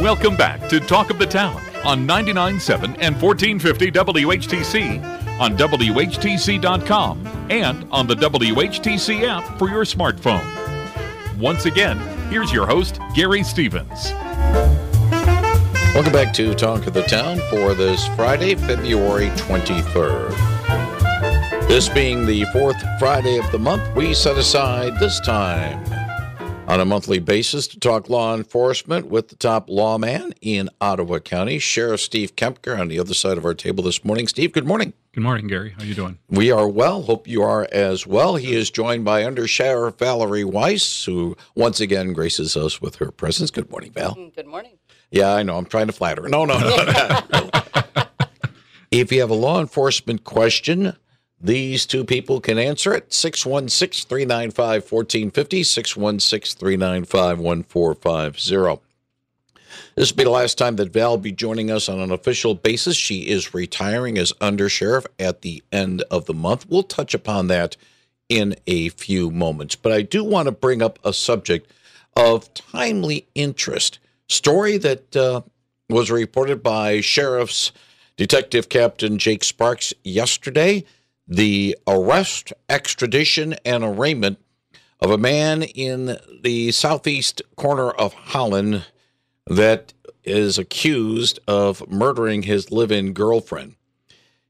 Welcome back to Talk of the Town on 99.7 and 1450 WHTC, on WHTC.com, and on the WHTC app for your smartphone. Once again, here's your host, Gary Stevens. Welcome back to Talk of the Town for this Friday, February 23rd. This being the fourth Friday of the month, we set aside this time on a monthly basis to talk law enforcement with the top lawman in Ottawa County, Sheriff Steve Kempker, on the other side of our table this morning. Steve, good morning. Good morning, Gary. How you doing? We are well. Hope you are as well. He is joined by Under Sheriff Valerie Weiss, who once again graces us with her presence. Good morning, Val. Mm, Good morning. Yeah, I know. I'm trying to flatter. her. No, no, no. if you have a law enforcement question, these two people can answer it. 616 395 1450, 616 395 1450. This will be the last time that Val will be joining us on an official basis. She is retiring as undersheriff at the end of the month. We'll touch upon that in a few moments. But I do want to bring up a subject of timely interest. Story that uh, was reported by Sheriff's Detective Captain Jake Sparks yesterday. The arrest, extradition, and arraignment of a man in the southeast corner of Holland that is accused of murdering his live in girlfriend.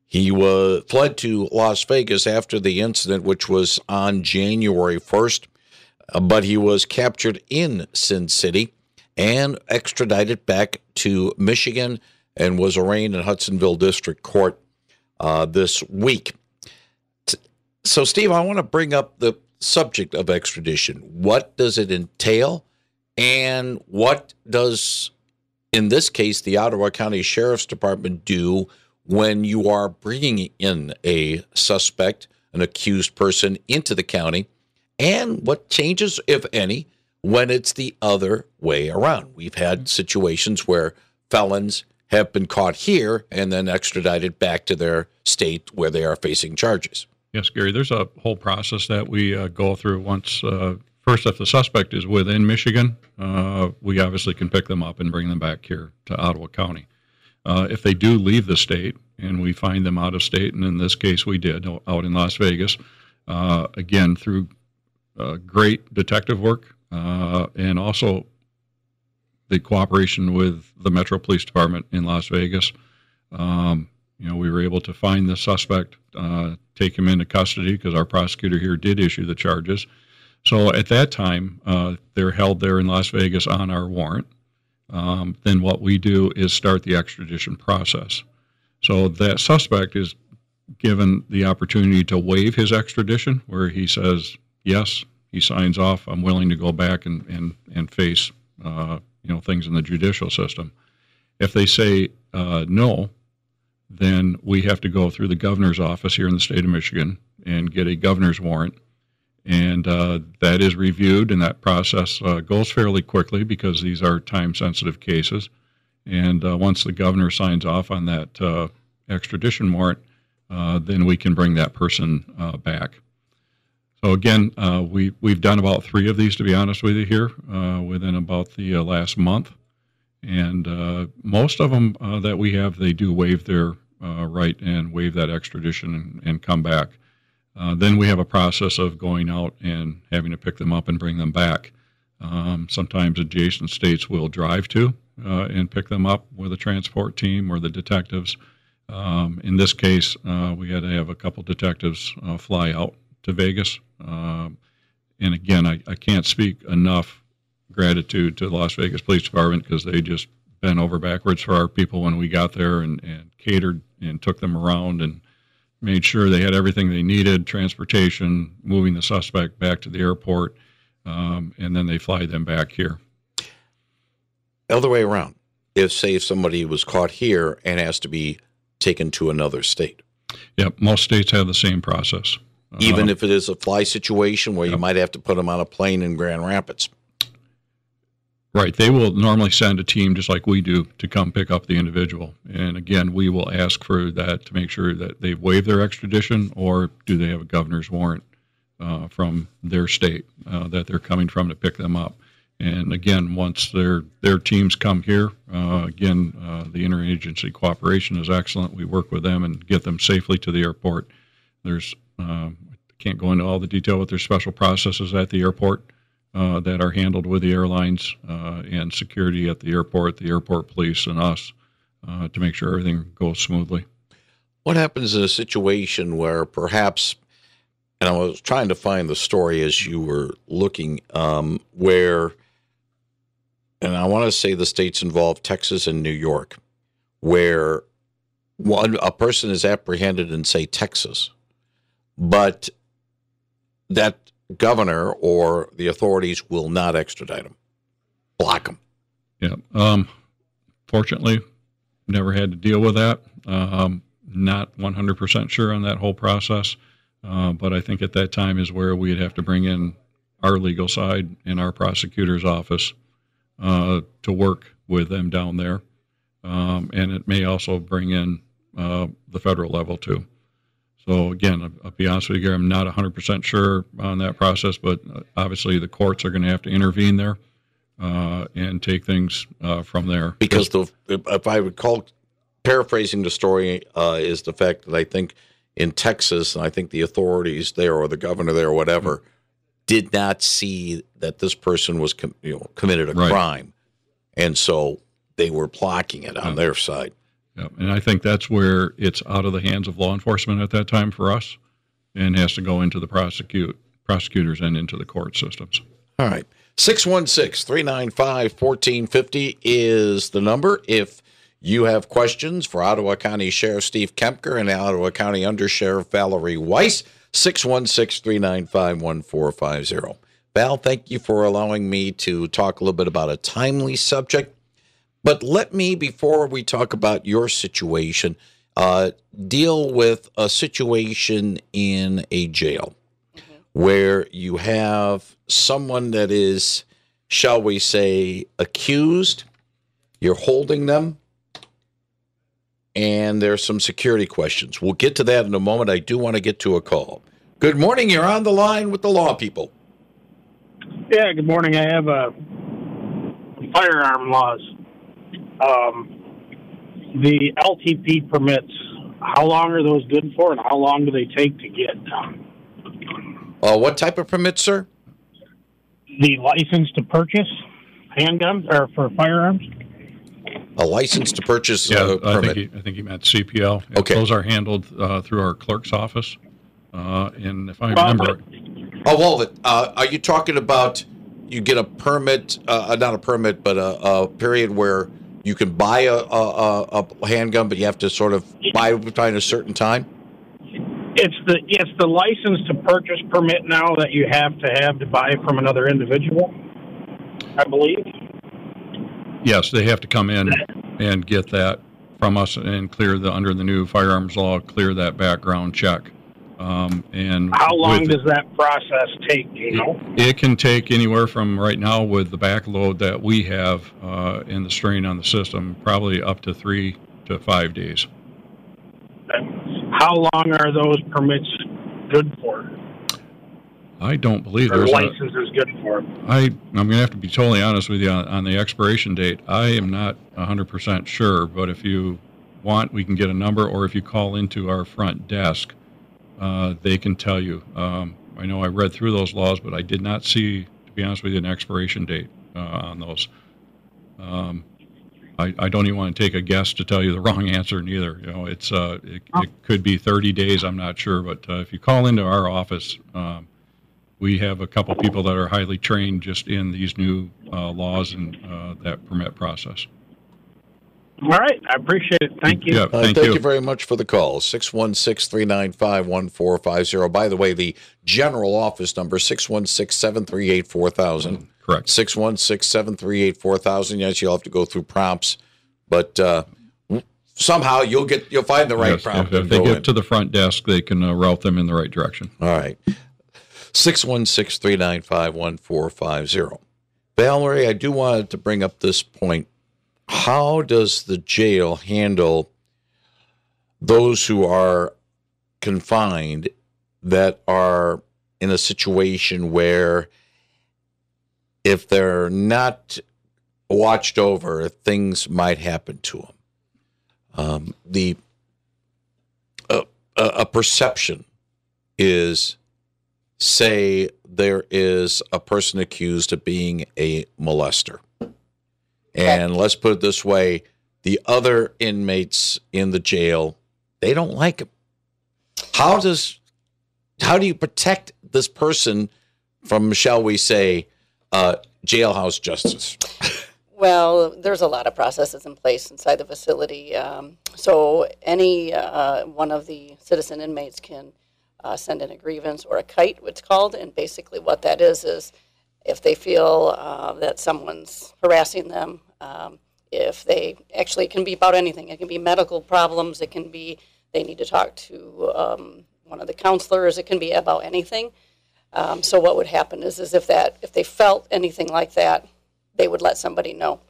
He was fled to Las Vegas after the incident, which was on January 1st, uh, but he was captured in Sin City and extradited back to Michigan and was arraigned in Hudsonville District Court uh, this week. So, Steve, I want to bring up the subject of extradition. What does it entail? And what does, in this case, the Ottawa County Sheriff's Department do when you are bringing in a suspect, an accused person into the county? And what changes, if any, when it's the other way around? We've had situations where felons have been caught here and then extradited back to their state where they are facing charges. Yes, Gary. There's a whole process that we uh, go through. Once, uh, first, if the suspect is within Michigan, uh, we obviously can pick them up and bring them back here to Ottawa County. Uh, if they do leave the state and we find them out of state, and in this case we did out in Las Vegas, uh, again through uh, great detective work and also the cooperation with the Metro Police Department in Las Vegas. Um, you know, we were able to find the suspect, uh, take him into custody because our prosecutor here did issue the charges. So at that time, uh, they're held there in Las Vegas on our warrant. Um, then what we do is start the extradition process. So that suspect is given the opportunity to waive his extradition, where he says, yes, he signs off, I'm willing to go back and, and, and face, uh, you know, things in the judicial system. If they say uh, no, then we have to go through the governor's office here in the state of Michigan and get a governor's warrant. And uh, that is reviewed, and that process uh, goes fairly quickly because these are time sensitive cases. And uh, once the governor signs off on that uh, extradition warrant, uh, then we can bring that person uh, back. So again, we we've done about three of these, to be honest with you, here within about the last month, and uh, most of them uh, that we have, they do waive their uh, right and waive that extradition and, and come back. Uh, then we have a process of going out and having to pick them up and bring them back. Um, sometimes adjacent states will drive to uh, and pick them up with a transport team or the detectives. Um, in this case, uh, we had to have a couple detectives fly out to Vegas. Um, and again, I, I can't speak enough gratitude to the Las Vegas Police Department because they just bent over backwards for our people when we got there and, and catered and took them around and made sure they had everything they needed transportation, moving the suspect back to the airport, um, and then they fly them back here. Other way around. If, say, if somebody was caught here and has to be taken to another state, Yep, most states have the same process. even Uh, if it is a fly situation where you might have to put them on a plane in Grand Rapids. Right. They will normally send a team, just like we do, to come pick up the individual. And again, we will ask for that to make sure that they've waived their extradition or do they have a governor's warrant uh, from their state uh, that they're coming from to pick them up. And again, once their their teams come here, uh, again, uh, the interagency cooperation is excellent. We work with them and get them safely to the airport. There's uh, can't go into all the detail with their special processes at the airport uh, that are handled with the airlines uh, and security at the airport, the airport police, and us uh, to make sure everything goes smoothly. What happens in a situation where perhaps, and I was trying to find the story as you were looking, um, where, and I want to say the states involved Texas and New York, where one a person is apprehended in say Texas, but that governor or the authorities will not extradite him, block him. Yeah. Um, fortunately, never had to deal with that. Um, not 100% sure on that whole process, uh, but I think at that time is where we'd have to bring in our legal side and our prosecutor's office uh, to work with them down there. Um, and it may also bring in uh, the federal level too. So again, I'll, I'll be honest with you, I'm not 100% sure on that process, but uh, obviously the courts are going to have to intervene there uh, and take things uh, from there. Because the, if I recall, paraphrasing the story uh, is the fact that I think in Texas, and I think the authorities there or the governor there or whatever did not see that this person was com- you know committed a Right. crime, and so they were blocking it on Yeah. their side. Yeah, and I think that's where it's out of the hands of law enforcement at that time for us, and has to go into the prosecute prosecutors and into the court systems. All right. 616 395 1450 is the number. If you have questions for Ottawa County Sheriff Steve Kempker and Ottawa County Undersheriff Valerie Weiss, 616 395 1450. Val, thank you for allowing me to talk a little bit about a timely subject. But let me, before we talk about your situation, uh, deal with a situation in a jail where you have someone that is, shall we say, accused, you're holding them, and there's some security questions. We'll get to that in a moment. I do want to get to a call. Good morning. You're on the line with the law people. Yeah, good morning. I have uh, firearm laws. Um, the LTP permits, how long are those good for, and how long do they take to get? Uh, what type of permit, sir? The license to purchase handguns or for firearms? A license to purchase Yeah, uh, I think permit. he, I think he meant CPL. And Okay. those are handled uh, through our clerk's office, uh, and if I Well, remember, Oh, hold it. Uh, are you talking about you get a permit, uh, not a permit, but a, a period where you can buy a, a, a, a handgun, but you have to sort of buy it within a certain time? It's the it's the license to purchase permit now that you have to have to buy from another individual. I believe. yes, they have to come in and get that from us and clear the under the new firearms law, clear that background check. Um, and How long with- does that process take? do You know. It can take anywhere from right now with the backload that we have uh, and the strain on the system, probably up to three to five days. How long are those permits good for? I don't believe Or there's a, licenses good for? I, I'm going to have to be totally honest with you on, on the expiration date. I am not 100% sure, but if you want, we can get a number, or if you call into our front desk, uh, they can tell you. Um, I know I read through those laws, but I did not see, to be honest with you, an expiration date uh, on those. Um, I, I don't even want to take a guess to tell you the wrong answer neither. You know, it's uh, it, it could be 30 days. I'm not sure, but uh, if you call into our office, um, we have a couple people that are highly trained just in these new uh, laws and uh, that permit process. All right, I appreciate it. Thank you. Yeah, Uh, thank, thank you. you. very much for the call. 616 395 1450. By the way, the general office number 616 738 4000. Correct. 616 738 4000. Yes, you'll have to go through prompts, but uh, somehow you'll get you'll find the right Yes, prompt. if, if they get in. to the front desk, they can uh, route them in the right direction. All right. 616 395 1450. Valerie, I do want to bring up this point. How does the jail handle those who are confined that are in a situation where if they're not watched over, things might happen to them. Um, the uh, a perception is say there is a person accused of being a molester. And let's put it this way the other inmates in the jail, they don't like him. How does how do you protect this person from, shall we say, uh, jailhouse justice? Well, there's a lot of processes in place inside the facility. Um, so any uh, one of the citizen inmates can uh, send in a grievance or a kite, what's called, and basically what that is is if they feel uh, that someone's harassing them, um, if they actually it can be about anything. It can be medical problems. It can be they need to talk to um, one of the counselors. It can be about anything. Um, so what would happen is, is if that if they felt anything like that, they would let somebody know.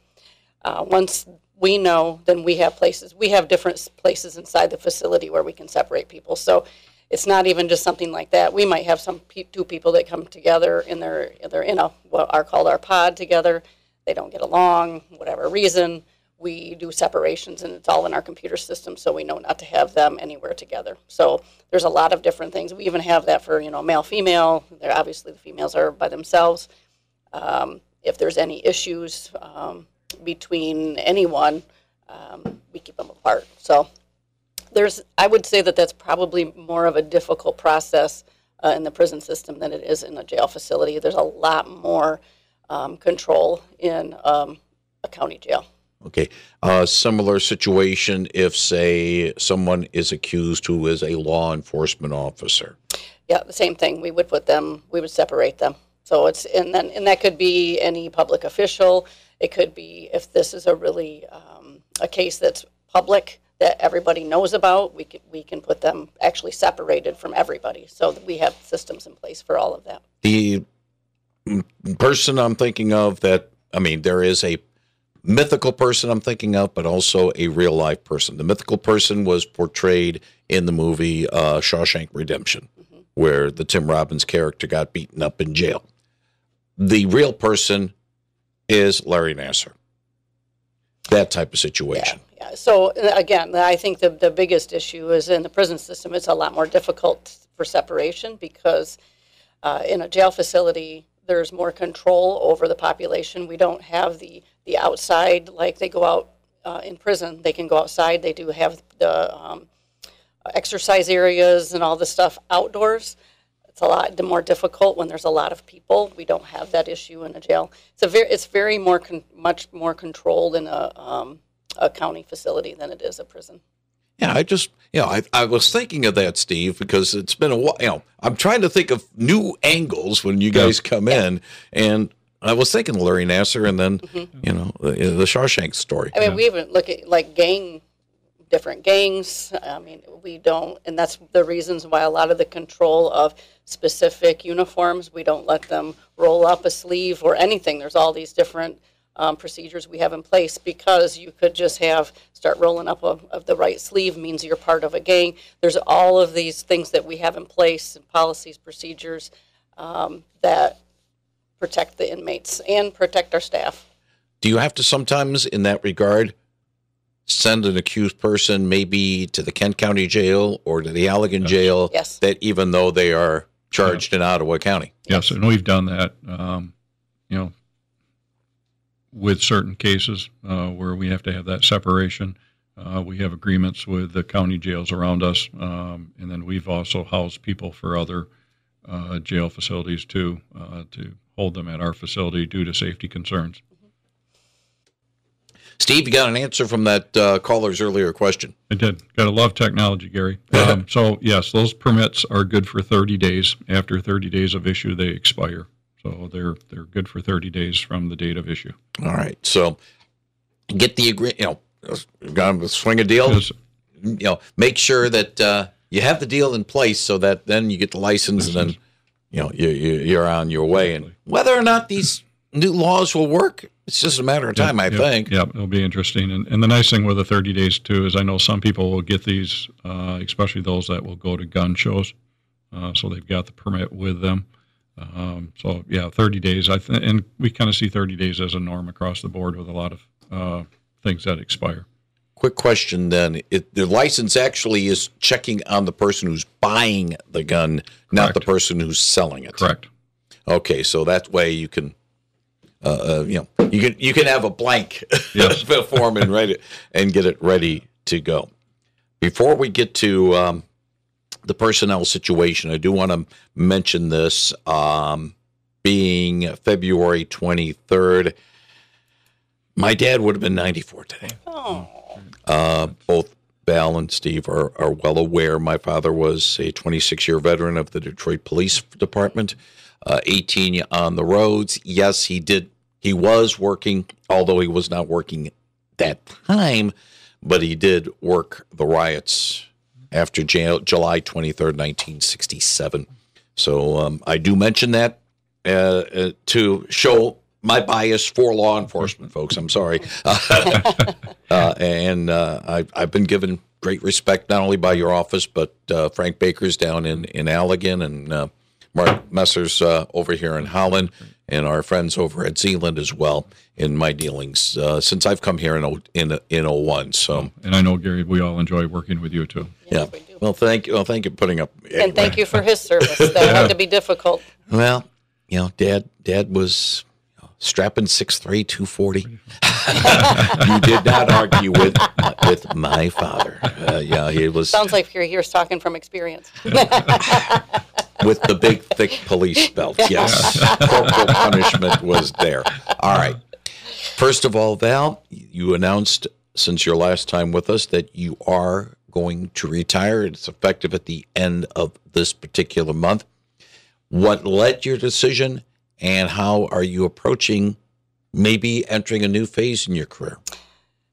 Uh, once we know, then we have places. We have different places inside the facility where we can separate people. So it's not even just something like that. We might have some two people that come together in their they're in a what are called our pod together. They don't get along, whatever reason. We do separations, and it's all in our computer system, so we know not to have them anywhere together. So there's a lot of different things. We even have that for you know male female. They're obviously the females are by themselves. Um, if there's any issues um, between anyone, um, we keep them apart. So there's, I would say that that's probably more of a difficult process uh, in the prison system than it is in a jail facility. There's a lot more um, control in um, a county jail. Okay. Uh, similar situation if, say, someone is accused who is a law enforcement officer. Yeah, the same thing. We would put them, we would separate them. So it's, and then, and that could be any public official. It could be if this is a really, um, a case that's public, that everybody knows about, we can, we can put them actually separated from everybody. So that we have systems in place for all of that. The person I'm thinking of that, I mean, there is a mythical person I'm thinking of, but also a real life person. The mythical person was portrayed in the movie uh, Shawshank Redemption, where the Tim Robbins character got beaten up in jail. The real person is Larry Nassar. That type of situation. Yeah. So uh, again, I think the, the biggest issue is in the prison system. It's a lot more difficult for separation because uh, in a jail facility, there's more control over the population. We don't have the the outside like they go out uh, in prison. They can go outside. They do have the um, exercise areas and all the stuff outdoors. It's a lot more difficult when there's a lot of people. We don't have that issue in a jail. It's a very it's very more con- much more controlled in a um, a county facility than it is a prison. Yeah, I just, you know, I, I was thinking of that, Steve, because it's been a while. You know, I'm trying to think of new angles when you guys come in, and I was thinking Larry Nassar, and then, mm-hmm. you know, the, the Shawshank story. I mean, we even look at like gang, different gangs. I mean, we don't, and that's the reasons why a lot of the control of specific uniforms, we don't let them roll up a sleeve or anything. There's all these different um, procedures we have in place because you could just have start rolling up of, of the right sleeve means you're part of a gang. There's all of these things that we have in place and policies, procedures um, that protect the inmates and protect our staff. Do you have to sometimes, in that regard, send an accused person maybe to the Kent County Jail or to the Allegan Jail? Yes. That even though they are charged in Ottawa County. Yes, and we've done that. Um, you know, with certain cases uh, where we have to have that separation. Uh, we have agreements with the county jails around us, um, and then we've also housed people for other uh, jail facilities too uh, to hold them at our facility due to safety concerns. Steve, you got an answer from that uh, caller's earlier question. I did. Gotta love technology, Gary. Um, so yes, those permits are good for 30 days. After 30 days of issue, they expire. So they're they're good for 30 days from the date of issue. All right. So get the agree. You know, got to swing a deal. Yes. You know, make sure that uh, you have the deal in place so that then you get the license and then you know you, you you're on your way. And whether or not these new laws will work, it's just a matter of time, I Yep, think. Yep, it'll be interesting. And, and the nice thing with the 30 days too is I know some people will get these, uh, especially those that will go to gun shows. Uh, so they've got the permit with them. Um, so yeah, 30 days. I th- and we kind of see 30 days as a norm across the board with a lot of uh, things that expire. Quick question then. It, the license actually is checking on the person who's buying the gun, not the person who's selling it. Correct. Okay, so that way you can, uh, uh, you know, you can you can have a blank Yes. form and ready and get it ready to go. Before we get to um, the personnel situation, I do want to mention this. Um, being February twenty third, my dad would have been ninety four today. Oh, Uh, both Val and Steve are, are well aware. My father was a 26 year veteran of the Detroit Police Department, uh, 18 on the roads. Yes, he did. He was working, although he was not working that time, but he did work the riots after Jan- July 23rd, 1967. So um, I do mention that uh, uh, to show my bias for law enforcement, folks. I'm sorry. uh, and uh, I've, I've been given great respect not only by your office, but uh, Frank Baker's down in, in Allegan and uh, Mark Messers over here in Holland and our friends over at Zeeland as well in my dealings uh, since I've come here in, in, in 01. So, And I know Gary, we all enjoy working with you too. yeah. yes, we do. Well, thank you. Well, thank you for putting up. And thank you for his service. That had to be difficult. Well, you know, Dad, Dad was strapping 6'3", 240. you did not argue with with my father. Uh, yeah, he was Sounds like you're here talking from experience. with the big, thick police belt. Yes, corporal punishment was there. All right. First of all, Val, you announced since your last time with us that you are going to retire. It's effective at the end of this particular month. What led your decision, and how are you approaching maybe entering a new phase in your career?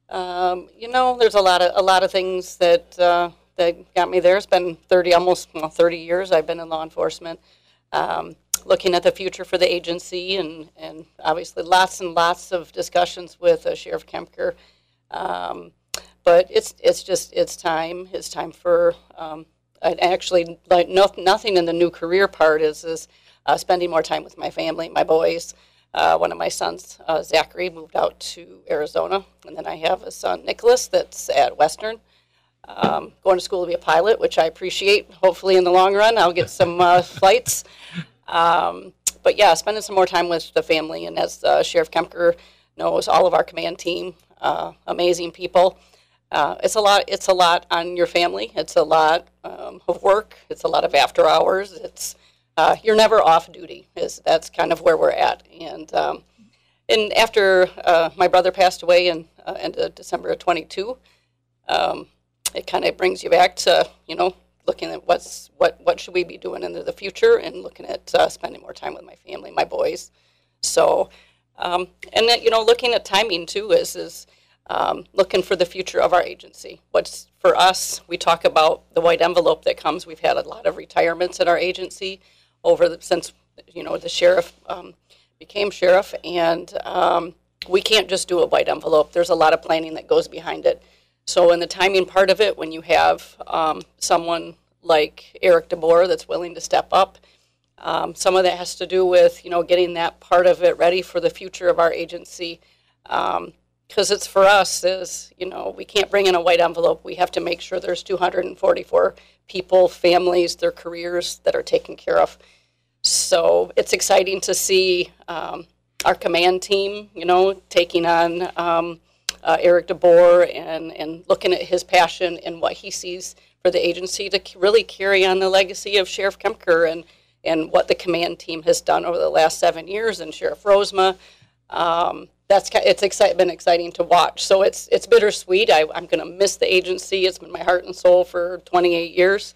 Um, you know, there's a lot of a lot of things that uh, that got me there. It's been 30, almost well, 30 years I've been in law enforcement. Um, looking at the future for the agency, and and obviously lots and lots of discussions with uh, Sheriff Kempker. Um, but it's it's just it's time. It's time for um, actually like no, nothing in the new career part is is uh, spending more time with my family, my boys. Uh, one of my sons, uh, Zachary, moved out to Arizona, and then I have a son, Nicholas, that's at Western, um, going to school to be a pilot, which I appreciate. Hopefully, in the long run, I'll get some uh, flights. Um, but yeah, spending some more time with the family, and as uh, Sheriff Kempker knows, all of our command team, uh, amazing people. Uh, it's a lot. It's a lot on your family. It's a lot um, of work. It's a lot of after hours. It's uh, you're never off duty. Is that's kind of where we're at. And um, and after uh, my brother passed away in end of December of 22, um, it kind of brings you back to you know looking at what's what what should we be doing into the future and looking at uh, spending more time with my family, my boys. So um, and then, you know looking at timing too is is um, looking for the future of our agency. What's for us, we talk about the white envelope that comes. We've had a lot of retirements at our agency over the, since you know the sheriff um, became sheriff, and um, we can't just do a white envelope. There's a lot of planning that goes behind it. So in the timing part of it, when you have um, someone like Eric DeBoer that's willing to step up, um, some of that has to do with you know getting that part of it ready for the future of our agency. Because it's for us is you know we can't bring in a white envelope. We have to make sure there's 244 people families their careers that are taken care of. So it's exciting to see um, our command team you know taking on um, uh, eric deboer and, and looking at his passion and what he sees for the agency to really carry on the legacy of sheriff kempker and, and what the command team has done over the last seven years and sheriff rosema um, that's it's exci- been exciting to watch. So it's it's bittersweet. I, I'm going to miss the agency. It's been my heart and soul for 28 years,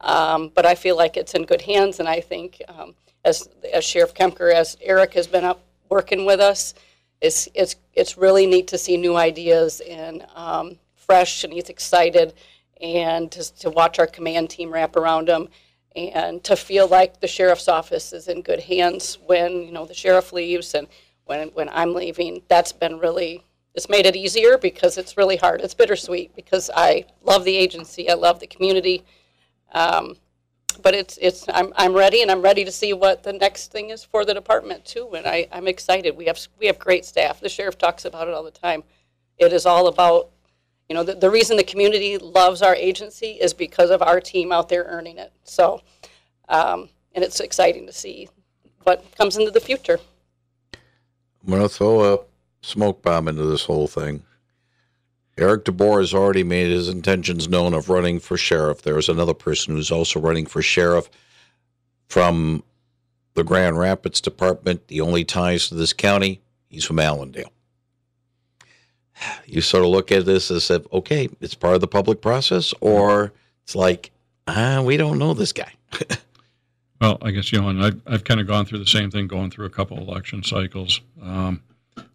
um, but I feel like it's in good hands. And I think um, as as Sheriff Kempker, as Eric has been up working with us, it's it's it's really neat to see new ideas and um, fresh, and he's excited, and to to watch our command team wrap around him. And to feel like the sheriff's office is in good hands when you know the sheriff leaves and when when I'm leaving. That's been really it's made it easier because it's really hard. It's bittersweet because I love the agency, I love the community, um, but it's it's I'm I'm ready and I'm ready to see what the next thing is for the department too. And I I'm excited. We have we have great staff. The sheriff talks about it all the time. It is all about you know the, the reason the community loves our agency is because of our team out there earning it. So, um, and it's exciting to see what comes into the future. I'm to throw a smoke bomb into this whole thing. Eric DeBoer has already made his intentions known of running for sheriff. There is another person who's also running for sheriff from the Grand Rapids Department. The only ties to this county, he's from Allendale. You sort of look at this as if, okay, it's part of the public process, or it's like, ah, we don't know this guy. Well, I guess, and I've, I've kind of gone through the same thing going through a couple election cycles. Um,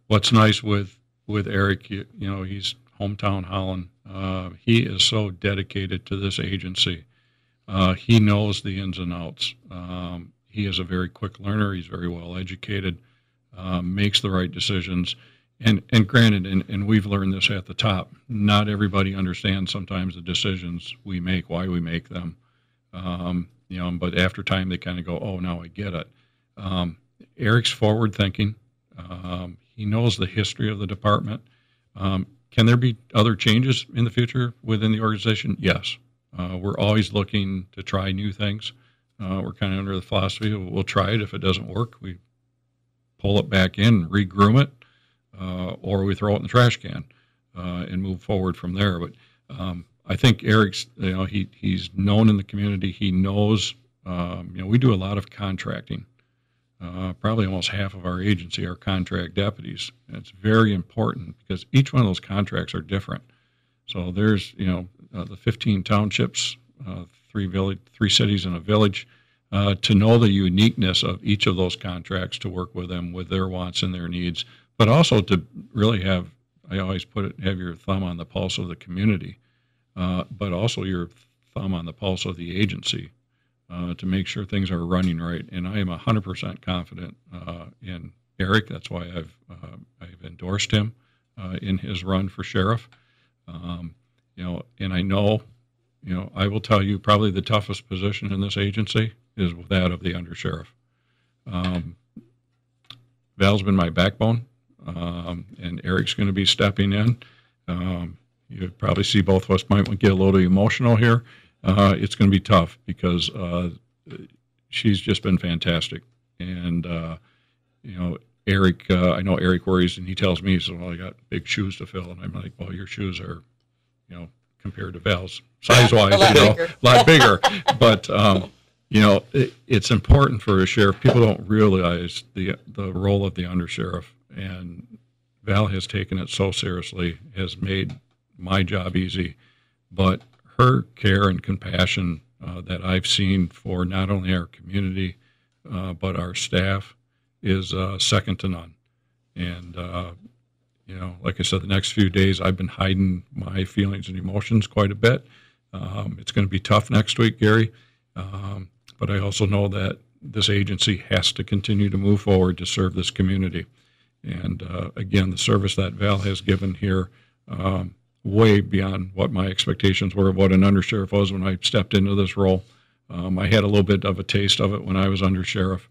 what's nice with, with Eric, you, you know, he's hometown Holland. Uh, he is so dedicated to this agency. Uh, he knows the ins and outs. Um, he is a very quick learner. He's very well educated, uh, makes the right decisions. And, and granted, and, and we've learned this at the top, not everybody understands sometimes the decisions we make, why we make them. Um, you know, but after time they kind of go, oh, now I get it. Um, Eric's forward thinking. Um, he knows the history of the department. Um, can there be other changes in the future within the organization? Yes. Uh, we're always looking to try new things. Uh, we're kind of under the philosophy of we'll try it. If it doesn't work, we pull it back in, regroom it, uh, or we throw it in the trash can uh, and move forward from there. But um, I think Eric's, you know, he he's known in the community. He knows, um, you know, we do a lot of contracting. Uh, probably almost half of our agency are contract deputies. And it's very important because each one of those contracts are different. So there's, you know, uh, the 15 townships, uh, three village, three cities and a village. Uh, to know the uniqueness of each of those contracts, to work with them with their wants and their needs, but also to really have, I always put it, have your thumb on the pulse of the community uh, but also your thumb on the pulse of the agency uh, to make sure things are running right. And I am 100% confident uh, in Eric. That's why I've uh, I've endorsed him uh, in his run for sheriff. Um, you know, and I know, you know, I will tell you probably the toughest position in this agency is that of the undersheriff. Um, Val's been my backbone, um, and Eric's going to be stepping in. Um, you probably see both of us might get a little emotional here. Uh, it's going to be tough because uh, she's just been fantastic, and uh, you know Eric. Uh, I know Eric worries, and he tells me, "So well, I got big shoes to fill," and I'm like, "Well, your shoes are, you know, compared to Val's size wise, you know, a lot bigger." but um, you know, it, it's important for a sheriff. People don't realize the the role of the undersheriff, and Val has taken it so seriously, has made my job easy, but her care and compassion uh, that I've seen for not only our community uh, but our staff is uh, second to none. And uh, you know, like I said, the next few days I've been hiding my feelings and emotions quite a bit. Um, it's going to be tough next week, Gary, um, but I also know that this agency has to continue to move forward to serve this community. And uh, again, the service that Val has given here um, way beyond what my expectations were of what an undersheriff was when I stepped into this role. Um, I had a little bit of a taste of it when I was undersheriff.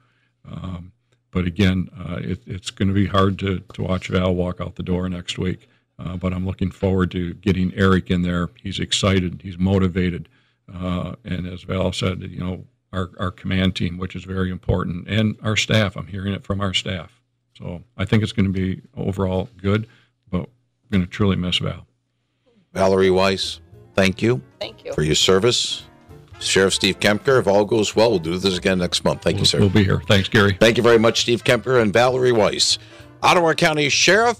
Um, but again, uh, it, it's going to be hard to, to watch Val walk out the door next week. Uh, but I'm looking forward to getting Eric in there. He's excited, he's motivated. Uh, and as Val said, you know, our, our command team, which is very important, and our staff, I'm hearing it from our staff. So I think it's going to be overall good, but we're going to truly miss Val. Valerie Weiss, thank you. Thank you. For your service. Sheriff Steve Kempker, if all goes well, we'll do this again next month. Thank we'll, you, sir. We'll be here. Thanks, Gary. Thank you very much, Steve Kempker and Valerie Weiss. Ottawa County Sheriff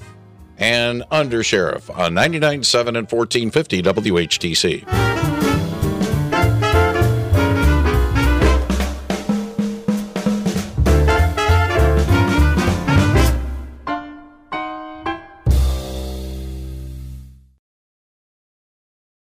and Under Sheriff on 99.7 and 1450 WHTC.